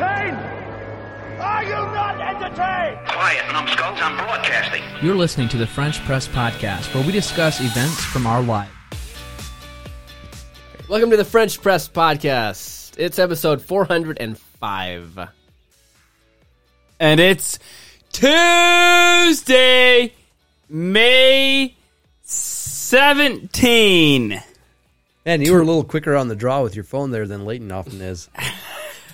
entertained? Are you not entertained? Quiet, numbskulls, I'm broadcasting. You're listening to the French Press Podcast, where we discuss events from our life. Welcome to the French Press Podcast. It's episode 405. and it's Tuesday, May 17. Man, you were a little quicker on the draw with your phone there than Leighton often is.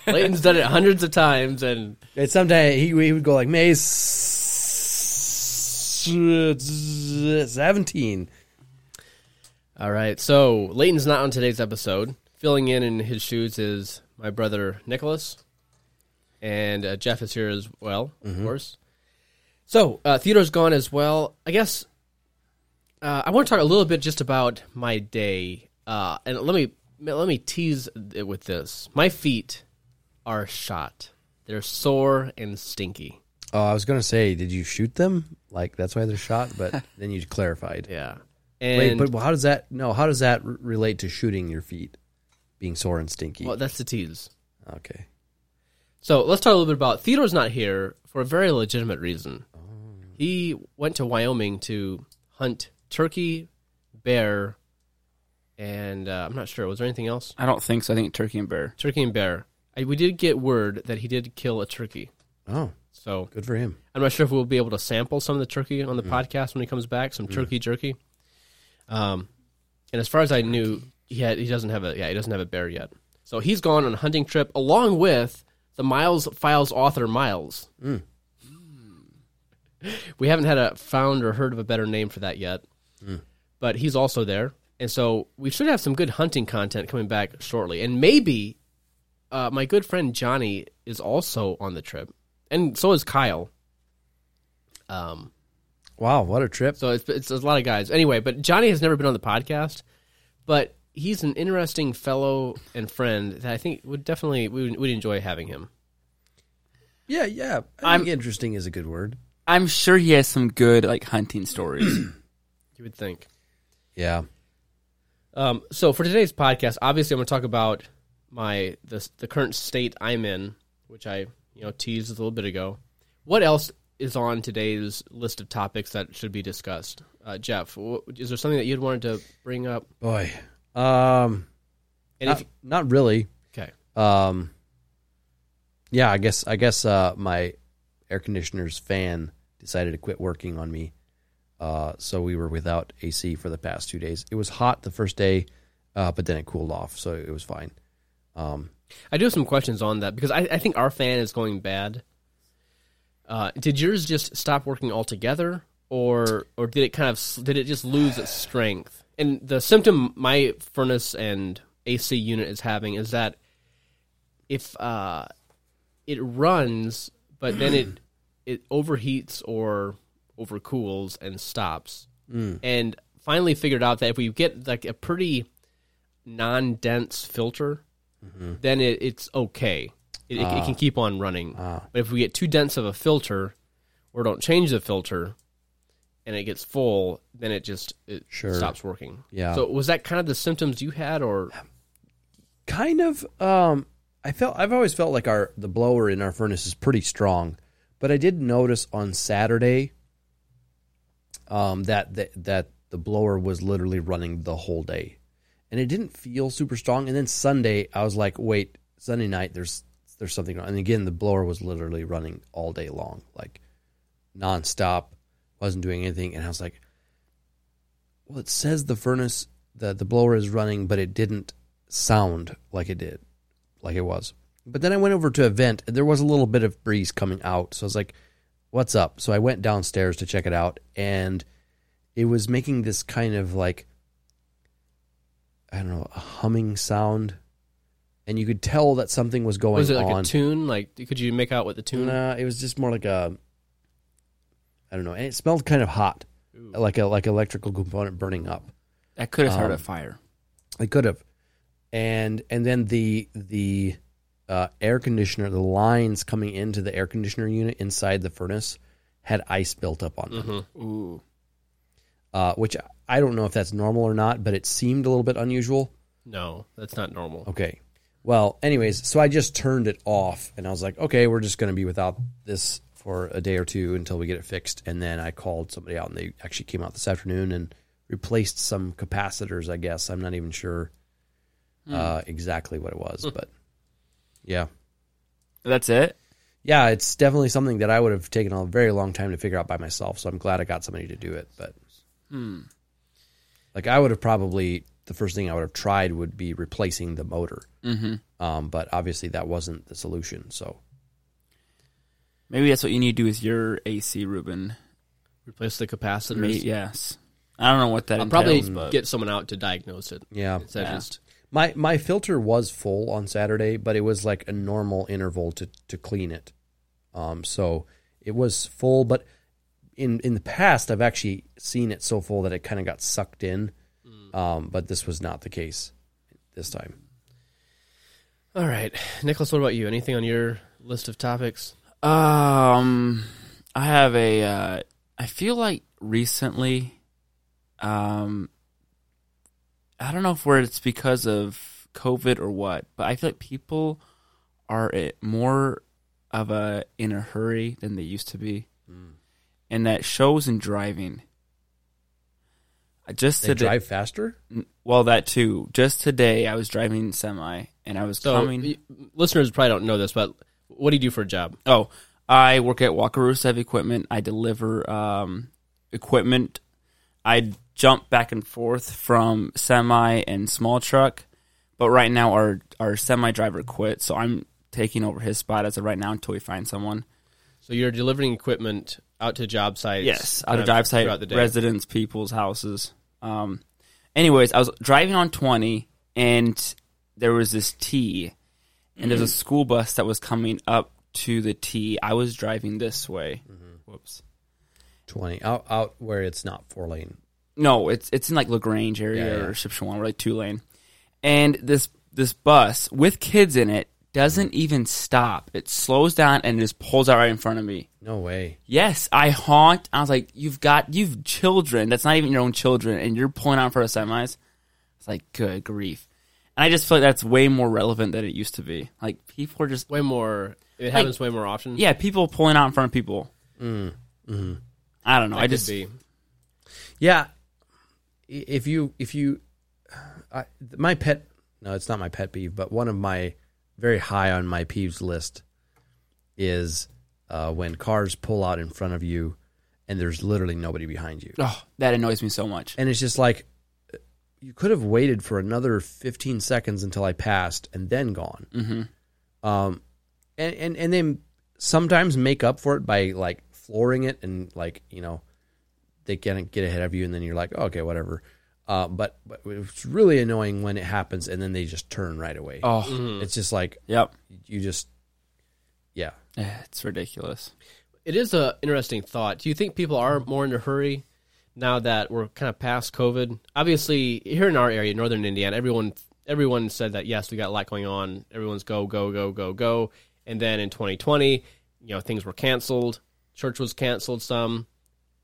Layton's done it hundreds of times, and And sometimes he, he would go like May 17. all right. So Layton's not on today's episode. Filling in in his shoes is my brother Nicholas, and uh, Jeff is here as well, of course. So uh, Theodore's gone as well. I guess uh, I want to talk a little bit just about my day, uh, and let me let me tease it with this. My feet are shot. They're sore and stinky. Oh, I was going to say, did you shoot them? Like, that's why they're shot, but then you clarified. Yeah. And Wait, but how does that, no, how does that r- relate to shooting your feet? Being sore and stinky. well, that's the tease. okay. So let's talk a little bit about Theodore's not here for a very legitimate reason. He went to Wyoming to hunt turkey, bear, and uh, I'm not sure. Was there anything else? I don't think so. I think turkey and bear. Turkey and bear. I, we did get word that he did kill a turkey. Oh, So good for him. I'm not sure if we'll be able to sample some of the turkey on the mm. podcast when he comes back. Some mm. turkey jerky. Um, and as far as I knew, he had he doesn't have a yeah he doesn't have a bear yet. So he's gone on a hunting trip along with the Miles Files author Miles. Mm. We haven't had a found or heard of a better name for that yet, but he's also there, and so we should have some good hunting content coming back shortly, and maybe uh, my good friend Johnny is also on the trip, and so is Kyle. Um, Wow, what a trip. so it's it's a lot of guys. Anyway, but Johnny has never been on the podcast, but he's an interesting fellow and friend that I think would definitely we would, would enjoy having him. Yeah, yeah. I think interesting is a good word. I'm sure he has some good like hunting stories. You would think. Yeah. Um, so for today's podcast, obviously, I'm going to talk about my the the current state I'm in, which I you know teased a little bit ago. What else is on today's list of topics that should be discussed? Uh, Jeff, wh- is there something that you'd wanted to bring up? Boy. Um, And not, if not really. okay, Um, yeah, I guess I guess uh, my air conditioner's fan decided to quit working on me, uh, so we were without AC for the past two days. It was hot the first day, uh, but then it cooled off, so it was fine. Um, I do have some questions on that because I, I think our fan is going bad. Uh, did yours just stop working altogether, or or did it kind of did it just lose its strength? And the symptom my furnace and AC unit is having is that if uh, it runs, but then it it overheats or overcools and stops, and finally figured out that if we get like a pretty non-dense filter, then it, it's okay. It, it, it can keep on running. But if we get too dense of a filter, or don't change the filter, and it gets full, then it just it Sure. stops working. Yeah. So was that kind of the symptoms you had, or kind of. Um, I felt I've always felt like our the blower in our furnace is pretty strong, but I did notice on Saturday, um, that that that the blower was literally running the whole day, and it didn't feel super strong. And then Sunday, I was like, wait, Sunday night, there's there's something wrong. And again, the blower was literally running all day long, like nonstop, wasn't doing anything. And I was like, well, it says the furnace, the the blower is running, but it didn't sound like it did, like it was. But then I went over to a vent, and there was a little bit of breeze coming out. So I was like, "What's up?" So I went downstairs to check it out, and it was making this kind of like I don't know, a humming sound, and you could tell that something was going was it like on. a tune? Like, could you make out what the tune? Nah, it was just more like a I don't know, and it smelled kind of hot, like a like electrical component burning up. That could have started Um, a fire. It could have, and and then the the uh, air conditioner, the lines coming into the air conditioner unit inside the furnace had ice built up on them, Ooh. Uh, which I don't know if that's normal or not, but it seemed a little bit unusual. No, that's not normal. Okay, Well, anyways, so I just turned it off and I was like, okay, we're just going to be without this for a day or two until we get it fixed. And then I called somebody out and they actually came out this afternoon and replaced some capacitors, I guess. I'm not even sure uh, exactly what it was, but yeah. That's it. Yeah, it's definitely something that I would have taken a very long time to figure out by myself. So I'm glad I got somebody to do it. But like I would have probably the first thing I would have tried would be replacing the motor. Mm-hmm. Um, but obviously that wasn't the solution. So Maybe that's what you need to do with your AC, Ruben. Replace the capacitors. May- yes. I don't know what that I'll probably entails, but get someone out to diagnose it. yeah, Yeah. just my my filter was full on Saturday, but it was like a normal interval to to clean it. Um, so it was full, but in in the past I've actually seen it so full that it kind of got sucked in. Um, but this was not the case this time. All right, Nicholas. What about you? Anything on your list of topics? Um, I have a. Uh, I feel like recently, um, I don't know if where it's because of COVID or what, but I feel like people are more of a in a hurry than they used to be, and that shows in driving. I Just They today, drive faster. well, that too. Just today, I was driving semi, and I was So, coming. listeners probably don't know this, but what do you do for a job? Oh, I work at Wakarusa Heavy Equipment. I deliver um, equipment. I jump back and forth from semi and small truck, but right now our our semi driver quit, so I'm taking over his spot as of right now until we find someone. So you're delivering equipment out to job sites. Yes, out of job drive site throughout the day. residents, people's houses. Um, anyways, I was driving on 20, and there was this T, and there's a school bus that was coming up to the T. I was driving this way. Whoops. Twenty out out where it's not four lane. No, it's it's in like LaGrange area Yeah, yeah. or Shipshewana, or like two lane. And this this bus with kids in it doesn't even stop. It slows down and just pulls out right in front of me. No way. Yes, I honked. I was like, "You've got you've children. That's not even your own children, and you're pulling out in front of semis." It's like, good grief. And I just feel like that's way more relevant than it used to be. Like people are just Way more. It happens way more often. yeah, people pulling out in front of people. Mm, mm-hmm. I don't know. That I just be. Yeah, if you if you, I, my pet. No, it's not my pet peeve, but one of my very high on my peeves list is uh, when cars pull out in front of you and there's literally nobody behind you, oh that annoys me so much. and it's just like you could have waited for another 15 seconds until I passed and then gone. Mm-hmm. Um, and, and and then sometimes make up for it by like flooring it and like you know they can get ahead of you and then you're like oh, okay whatever. Uh, but but it's really annoying when it happens and then they just turn right away. Oh, It's just like yep. you just yeah. Eh, It's ridiculous. It is an interesting thought. Do you think people are more in a hurry now that we're kind of past COVID? Obviously, here in our area, northern Indiana, everyone everyone said that yes, we got a lot going on. Everyone's go go go go go. And then in 2020, you know, things were canceled. Church was canceled. Some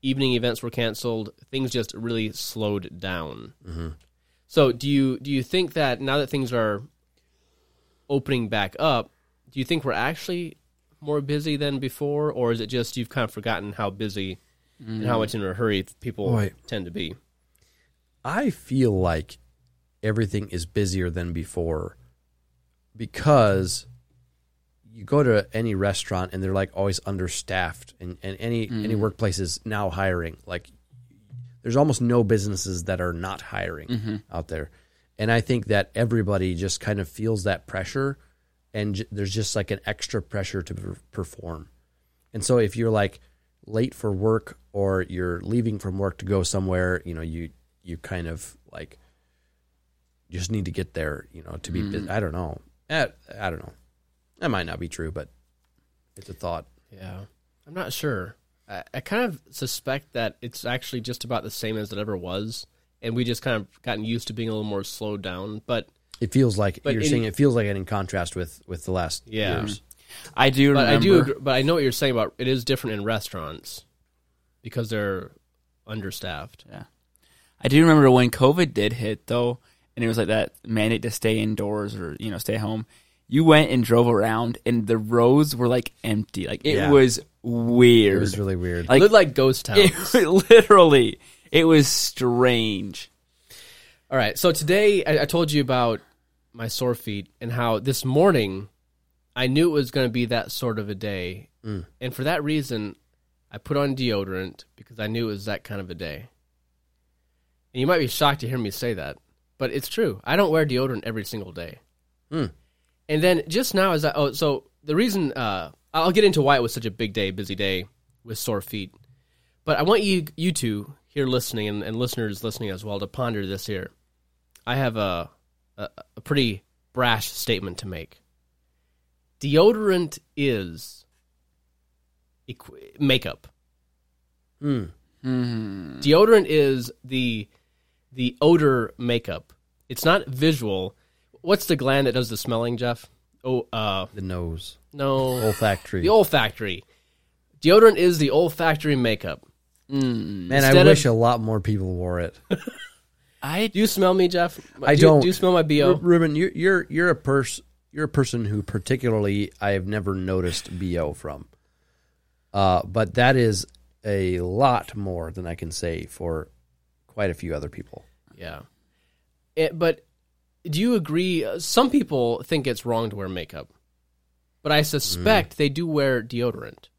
evening events were canceled. Things just really slowed down. Mm-hmm. So, do you do you think that now that things are opening back up, do you think we're actually more busy than before, or is it just you've kind of forgotten how busy and how much in a hurry people mm. Boy. tend to be? I feel like everything is busier than before because you go to any restaurant and they're like always understaffed and, and any any workplace is now hiring like there's almost no businesses that are not hiring out there and i think that everybody just kind of feels that pressure and j- there's just like an extra pressure to per- perform and so if you're like late for work or you're leaving from work to go somewhere, you know, you you kind of like just need to get there, you know, to be Mm-hmm. I don't know. Eh, I don't know. That might not be true, but it's a thought. Yeah, I'm not sure. I, I kind of suspect that it's actually just about the same as it ever was, and we just kind of gotten used to being a little more slowed down. But It feels like But you're in- saying it feels like it in contrast with with the last Yeah. years. I do but remember. I do. But I know what you're saying about it is different in restaurants because they're understaffed. Yeah. I do remember when COVID did hit though, and it was like that mandate to stay indoors or you know stay home. You went and drove around, and the roads were like empty. Like it Yeah. was weird. It was really weird. like Looked like ghost towns. it, literally, it was strange. All right. So today I, I told you about my sore feet and how this morning I knew it was going to be that sort of a day. Mm. And for that reason, I put on deodorant because I knew it was that kind of a day. And you might be shocked to hear me say that, but it's true. I don't wear deodorant every single day. Hmm. And then just now, as I, oh, so the reason, uh, I'll get into why it was such a big day, busy day with sore feet. But I want you, you two here listening and, and listeners listening as well to ponder this here. I have a, a, a pretty brash statement to make. Deodorant is equ- makeup. Hmm. Deodorant is the the odor makeup. It's not visual. What's the gland that does the smelling, Jeff? Oh, uh, the nose, no, olfactory. the olfactory. Deodorant is the olfactory makeup. Man, I wish of- a lot more people wore it. I Do you smell me, Jeff? I do you- don't. Do you smell my bo? Ru- Ruben, you're you're you're a pers you're a person who particularly I have never noticed bo from. Uh, but that is a lot more than I can say for quite a few other people. Yeah. It, but do you agree? uh, Some people think it's wrong to wear makeup, but I suspect they do wear deodorant,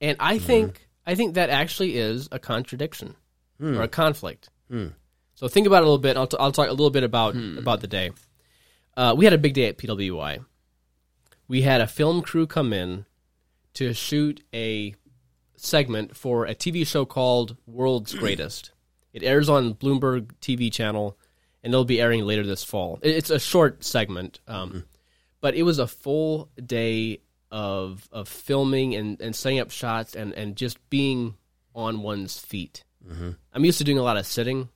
and I think I think that actually is a contradiction or a conflict. So think about it a little bit. I'll, t- I'll talk a little bit about about the day. Uh, we had a big day at PWI. We had a film crew come in to shoot a segment for a TV show called World's Greatest. It airs on Bloomberg TV channel, and it'll be airing later this fall. It's a short segment, um, but it was a full day of of filming and, and setting up shots and, and just being on one's feet. I'm used to doing a lot of sitting,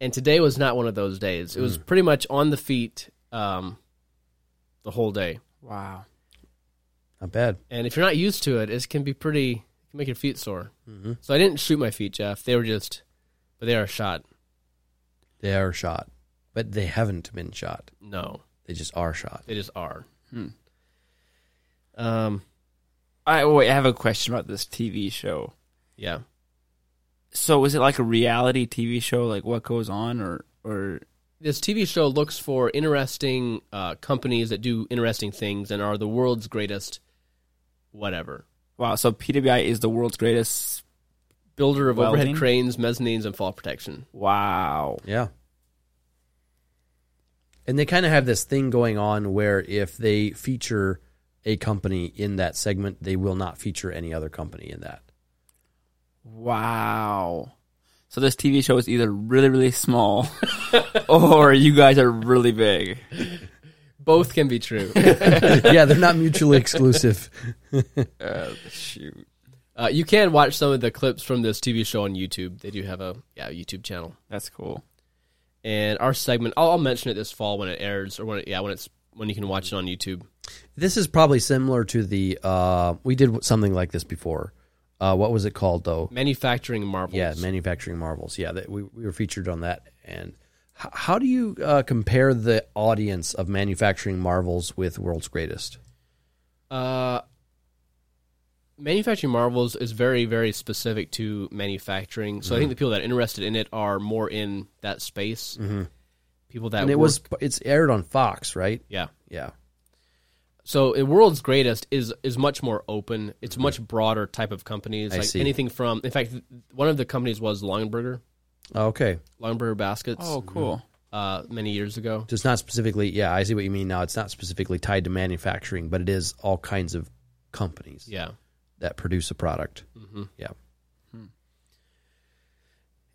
and today was not one of those days. It was pretty much on the feet um, the whole day. wow. Not bad. And if you're not used to it, it can be pretty, it can make your feet sore. So I didn't shoot my feet, Jeff. They were just, but they are shot. They are shot, but they haven't been shot. No, They just are shot. they just are. Um, I wait. I have a question about this TV show. yeah. So is it like a reality TV show? Like what goes on, or or This TV show looks for interesting uh, companies that do interesting things and are the world's greatest, whatever. wow? So PWI is the world's greatest. Builder of Welding? overhead cranes, mezzanines, and fall protection. Wow. Yeah. And they kind of have this thing going on where if they feature a company in that segment, they will not feature any other company in that. Wow. So this TV show is either really really small, or you guys are really big. Both can be true. yeah, they're not mutually exclusive. Uh, shoot. Uh, you can watch some of the clips from this TV show on YouTube. They do have a yeah YouTube channel. That's cool. and our segment I'll, I'll mention it this fall when it airs or when it, yeah when it's when you can watch it on YouTube. This is probably similar to the uh, we did something like this before. Uh, what was it called though? Manufacturing marvels. Yeah, manufacturing marvels. Yeah, that we we were featured on that. And h- how do you uh, compare the audience of manufacturing marvels with World's Greatest? Uh, manufacturing marvels is very very specific to manufacturing. So I Mm-hmm. think the people that are interested in it are more in that space. People that and it work- was it's aired on Fox, right? yeah. Yeah. So in World's Greatest is is much more open. It's a much broader type of companies. Mm-hmm. I like see. anything from in fact one of the companies was Longaberger, Okay. Longaberger Baskets. Oh, cool. Uh, many years ago. So it's not specifically. Yeah, I see what you mean now. It's not specifically tied to manufacturing, but it is all kinds of companies Yeah. That produce a product. Yeah.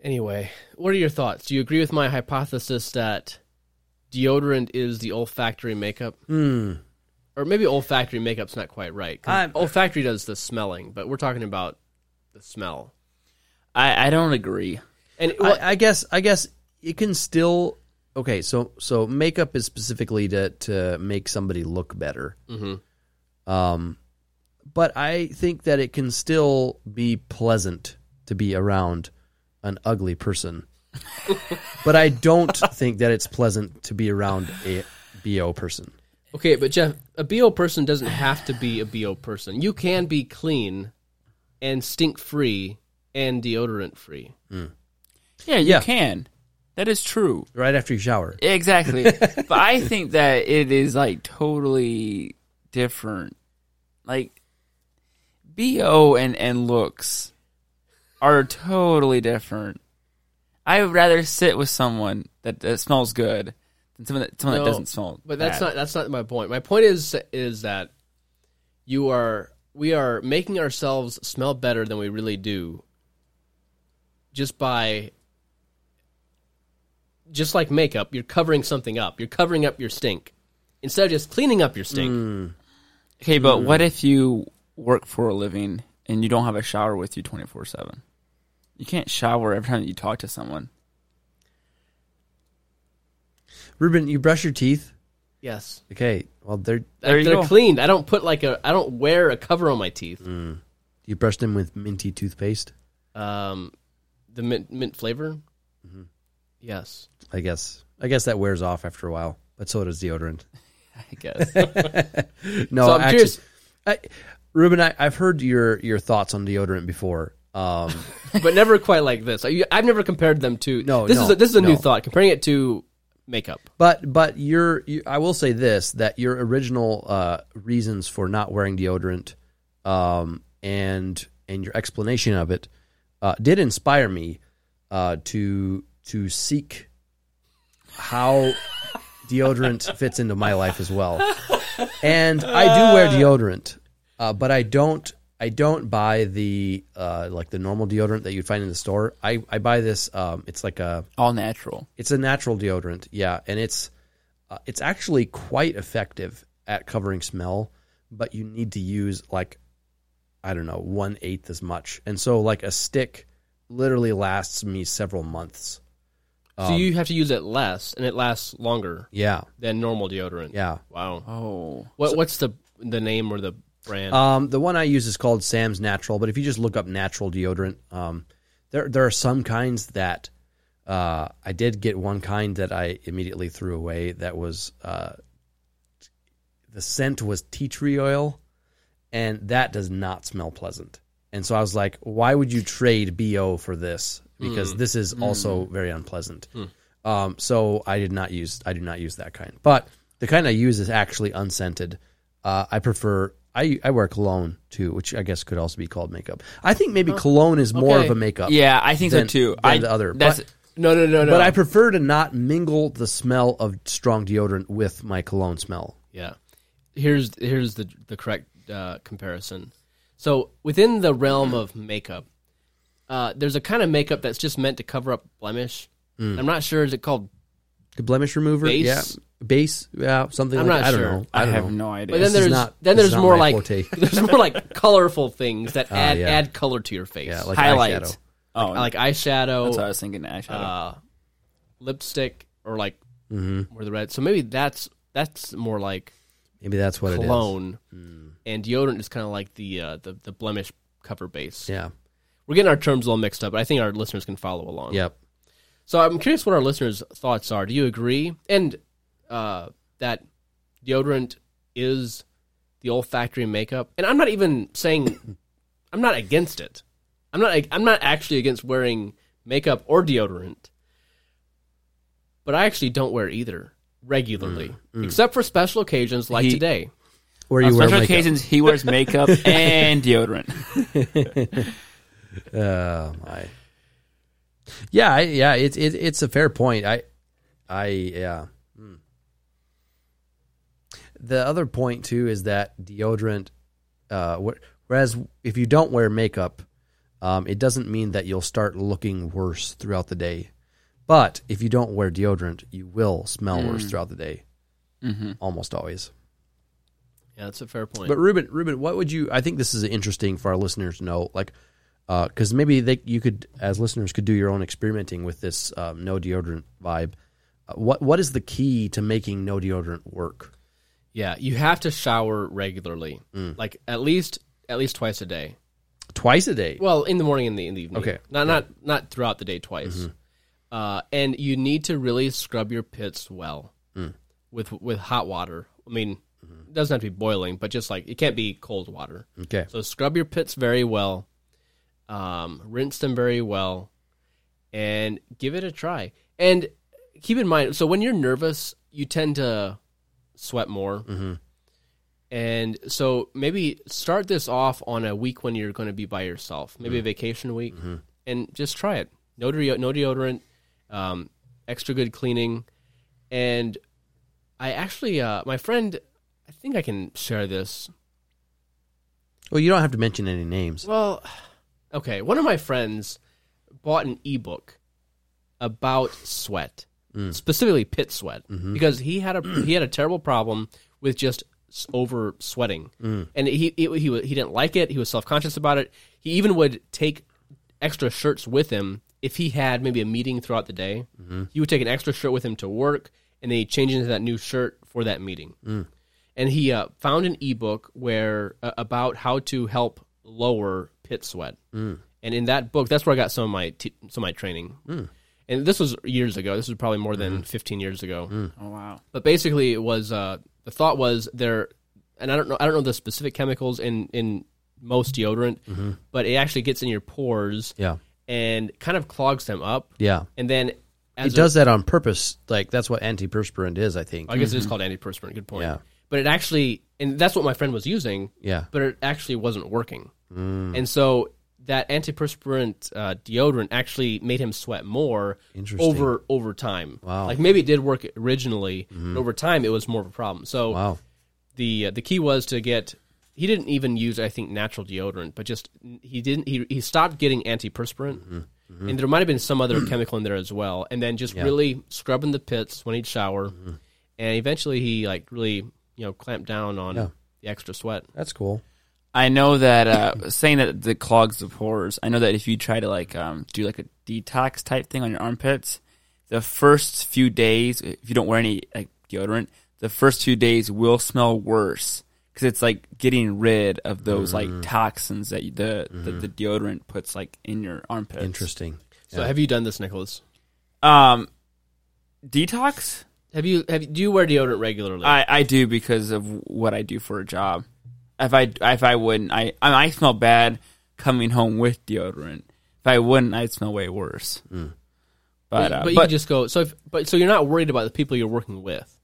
Anyway, what are your thoughts? Do you agree with my hypothesis that deodorant is the olfactory makeup? Hmm. Or maybe olfactory makeup's not quite right. I'm- olfactory does the smelling, but we're talking about the smell. I I don't agree. And what, I, I guess. I guess it can still. Okay, so so makeup is specifically to to make somebody look better. Mm-hmm. Um, but I think that it can still be pleasant to be around an ugly person. but I don't think that it's pleasant to be around a bo person. Okay, but Jeff, a BO person doesn't have to be a BO person. You can be clean and stink free and deodorant free. Hmm. Yeah, you Yeah. can. That is true. Right after you shower, Exactly. but I think that it is like totally different. Like BO and and looks are totally different. I would rather sit with someone that, that smells good than someone that someone No, that doesn't smell. But that's bad. not that's not my point. My point is is that you are we are making ourselves smell better than we really do just by just like makeup, you're covering something up. You're covering up your stink. Instead of just cleaning up your stink. Okay, but mm. what if you work for a living and you don't have a shower with you twenty four seven? You can't shower every time that you talk to someone. Ruben, you brush your teeth. Yes. Okay, well, they're There you They're go. cleaned. I don't put like a I don't wear a cover on my teeth. you brush them with minty toothpaste. Um the mint mint flavor? Yes. I guess. I guess that wears off after a while, but so does deodorant. I guess. No, So I'm actually, curious- I, Ruben, I, I've heard your your thoughts on deodorant before. Um, but never quite like this. I, I've never compared them to. No, this no, is a, this is a new thought. Comparing it to makeup. but but your you, I will say this that your original uh, reasons for not wearing deodorant um, and and your explanation of it uh, did inspire me uh, to to seek how deodorant fits into my life as well. And I do wear deodorant, uh, but I don't. I don't buy the uh, like the normal deodorant that you'd find in the store. I, I buy this. Um, it's like a All natural. it's a natural deodorant, yeah, and it's uh, it's actually quite effective at covering smell, but you need to use like I don't know one eighth as much, and so like a stick literally lasts me several months. so you have to use it less, and it lasts longer Yeah, than normal deodorant. yeah. Wow. Oh. What what's the the name or the brand? Um, the one I use is called Sam's Natural, but if you just look up natural deodorant, um, there there are some kinds that uh, I did get one kind that I immediately threw away. That was uh, the scent was tea tree oil, and that does not smell pleasant. And so I was like, why would you trade bo for this? Because this is also very unpleasant. Um, so I did not use I do not use that kind. But the kind I use is actually unscented. Uh, I prefer I I wear cologne too, which I guess could also be called makeup. I think maybe cologne is more okay. of a makeup. Yeah, I think than- so too. than I the other. That's But- no, no, no, no. But I prefer to not mingle the smell of strong deodorant with my cologne smell. yeah. Here's here's the the correct uh, comparison. So within the realm of makeup, uh, there's a kind of makeup that's just meant to cover up blemish. I'm not sure. Is it called? The blemish remover, Base? yeah, base, yeah, something I'm like not that. I sure. don't know. I, I, don't have know. no idea. But then This is there's not- then this is there's not more my like forte. there's more like colorful things that add yeah. add color to your face. Yeah, like highlight. eyeshadow. Oh, like eyeshadow, that's what I was thinking. Eyeshadow. uh, lipstick, or like Mm-hmm. or the red. So maybe that's that's more like Maybe that's what cologne, Hmm. and deodorant is kind of like the uh, the the blemish cover base. it is. Yeah. We're getting our terms a little mixed up, but I think our listeners can follow along. Yep. So I'm curious what our listeners' thoughts are. Do you agree? And uh, that deodorant is the olfactory makeup, and I'm not even saying I'm not against it. I'm not. I'm not actually against wearing makeup or deodorant, but I actually don't wear either regularly, except for special occasions like He- today. Where On you wear special makeup. occasions, he wears makeup and deodorant. Oh my. Yeah, I, yeah, it's it, it's a fair point. I, I yeah. Hmm. The other point too is that deodorant. Uh, whereas if you don't wear makeup, um, it doesn't mean that you'll start looking worse throughout the day. But if you don't wear deodorant, you will smell worse throughout the day. Almost always. Yeah, that's a fair point. But Ruben, Ruben, what would you? I think this is interesting for our listeners to know, like, because maybe they you could, as listeners, could do your own experimenting with this um, no deodorant vibe. Uh, what what is the key to making no deodorant work? Yeah, you have to shower regularly, Mm. like at least at least twice a day. Twice a day. Well, in the morning and the in the evening. Okay. Not not not throughout the day twice. uh, and you need to really scrub your pits well Mm. with with hot water. I mean, Mm-hmm. it doesn't have to be boiling, but just like it can't be cold water. Okay. So scrub your pits very well, um, rinse them very well, and give it a try. And keep in mind, so when you're nervous, you tend to sweat more. Mm-hmm. And so maybe start this off on a week when you're going to be by yourself, maybe Mm-hmm. a vacation week, and just try it. No, deo- no deodorant, um, extra good cleaning, and I actually, uh, my friend, I think I can share this Well, you don't have to mention any names. well, okay. One of my friends bought an ebook about sweat, specifically pit sweat, because he had a he had a terrible problem with just over sweating, and he he he, he didn't like it. He was self conscious about it. He even would take extra shirts with him if he had maybe a meeting throughout the day. He would take an extra shirt with him to work, and then he'd change into that new shirt for that meeting and he uh, found an ebook where uh, about how to help lower pit sweat. Mm. And in that book, that's where I got some of my t- some of my training. And this was years ago. This was probably more than 15 years ago. Oh wow. But basically, it was uh, the thought was there, and I don't know I don't know the specific chemicals in in most deodorant, but it actually gets in your pores Yeah. and kind of clogs them up. Yeah. And then as It a- does that on purpose. Like that's what antiperspirant is, I think. I guess it is called antiperspirant. Good point. Yeah. But it actually, and that's what my friend was using. Yeah. But it actually wasn't working. Mm. And so that antiperspirant uh, deodorant actually made him sweat more over over time. Wow. Mm-hmm. Like maybe it did work originally, but over time it was more of a problem. So Wow. the uh, the key was to get. He didn't even use, I think, natural deodorant, but just he didn't. He he stopped getting antiperspirant, Mm-hmm. and there might have been some other chemical in there as well. And then just really scrubbing the pits when he'd shower, Mm-hmm. and eventually he like really you know clamped down on Yeah. the extra sweat. That's cool. I know that uh, saying that the clogs the pores. I know that if you try to like um, do like a detox type thing on your armpits, the first few days, if you don't wear any like deodorant, the first few days will smell worse because it's like getting rid of those like toxins that you, the, the the deodorant puts like in your armpits. Interesting. So have you done this, Nicholas? Um, detox. Have you have you, do you wear deodorant regularly? I, I do because of what I do for a job. If I if I wouldn't, I I, I smell bad coming home with deodorant. If I wouldn't, I'd smell way worse. But but, uh, but you but can just go. So if, but so you're not worried about the people you're working with.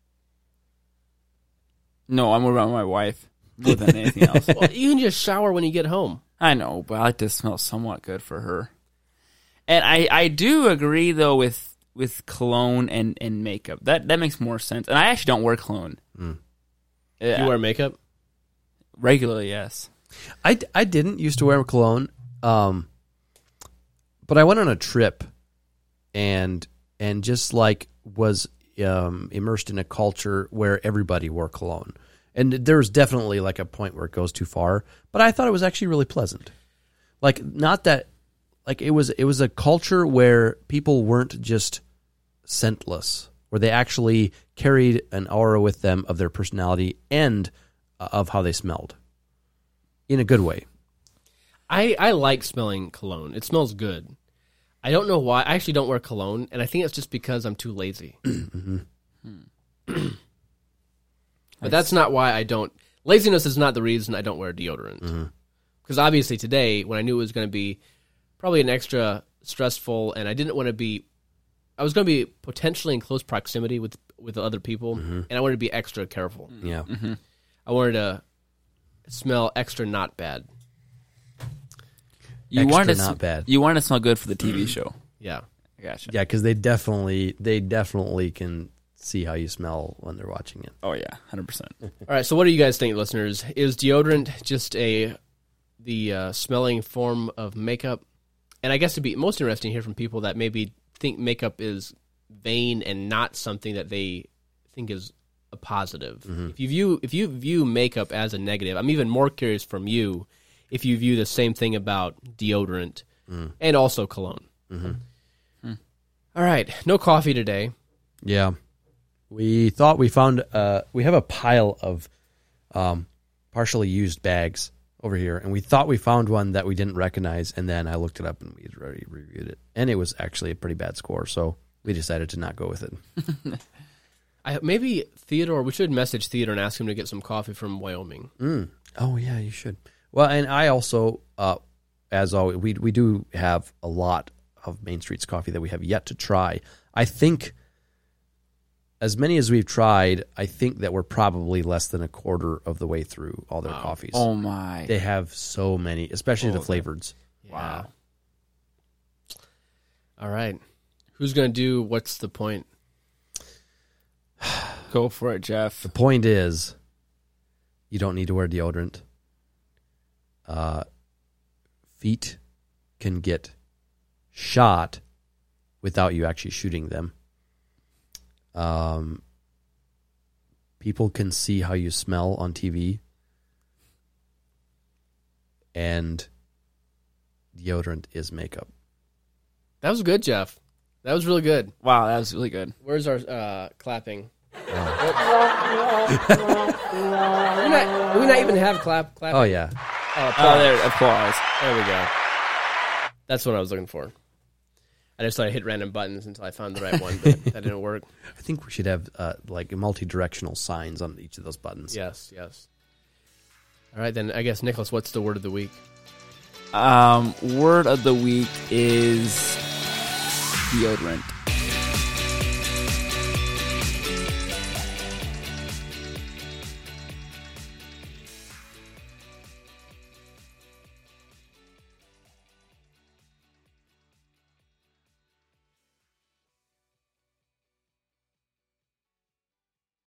no, I'm worried about my wife more than anything else. Well, you can just shower when you get home. I know, but I like to smell somewhat good for her. And I I do agree though with with cologne and and makeup. That that makes more sense. And I actually don't wear cologne. Yeah, You wear makeup. Regularly, yes. I, I didn't used to wear cologne, um, but I went on a trip, and and just like was um, immersed in a culture where everybody wore cologne, and there was definitely like a point where it goes too far. But I thought it was actually really pleasant, like not that, like it was it was a culture where people weren't just scentless, where they actually carried an aura with them of their personality and of how they smelled in a good way. I I like smelling cologne. It smells good. I don't know why. I actually don't wear cologne, and I think it's just because I'm too lazy. Mm-hmm. but that's not why I don't. Laziness is not the reason I don't wear deodorant. Mm-hmm. Because obviously today, when I knew it was going to be probably an extra stressful, and I didn't want to be, I was going to be potentially in close proximity with with other people, mm-hmm. and I wanted to be extra careful. Yeah. I wanted to smell extra not bad. You Extra wanted to not sm- bad. You wanted to smell good for the TV show. Yeah. I gotcha. Yeah, because they definitely they definitely can see how you smell when they're watching it. Oh yeah, hundred percent. All right. So, what do you guys think, listeners? Is deodorant just a the uh, smelling form of makeup? And I guess to be most interesting to hear from people that maybe think makeup is vain and not something that they think is a positive. If you view if you view makeup as a negative, I'm even more curious from you if you view the same thing about deodorant and also cologne. All right. No coffee today. Yeah, we thought we found uh we have a pile of um partially used bags over here, and we thought we found one that we didn't recognize, and then I looked it up and we already reviewed it, and it was actually a pretty bad score, so we decided to not go with it. I, maybe Theodore. We should message Theodore and ask him to get some coffee from Wyoming. Mm. Oh yeah, you should. Well, and I also, uh, as always, we we do have a lot of Main Street's coffee that we have yet to try. I think as many as we've tried, I think that we're probably less than a quarter of the way through all their coffees. Oh my! They have so many, especially the flavoreds. Wow. All right. Who's going to do what's the point? Go for it, Jeff. The point is, you don't need to wear deodorant. Uh, feet can get shot without you actually shooting them. Um, people can see how you smell on TV, and deodorant is makeup. That was good, Jeff. That was really good. Wow, that was really good. Where's our uh, clapping? We, not, we not even have clap clap. Oh yeah, Oh, Oh, applause. there, applause. There we go. That's what I was looking for. I just thought I hit random buttons until I found the right one, but that didn't work. I think we should have uh, like multi-directional signs on each of those buttons. Yes, yes. All right, then I guess Nicholas, what's the word of the week? Um, word of the week is deodorant.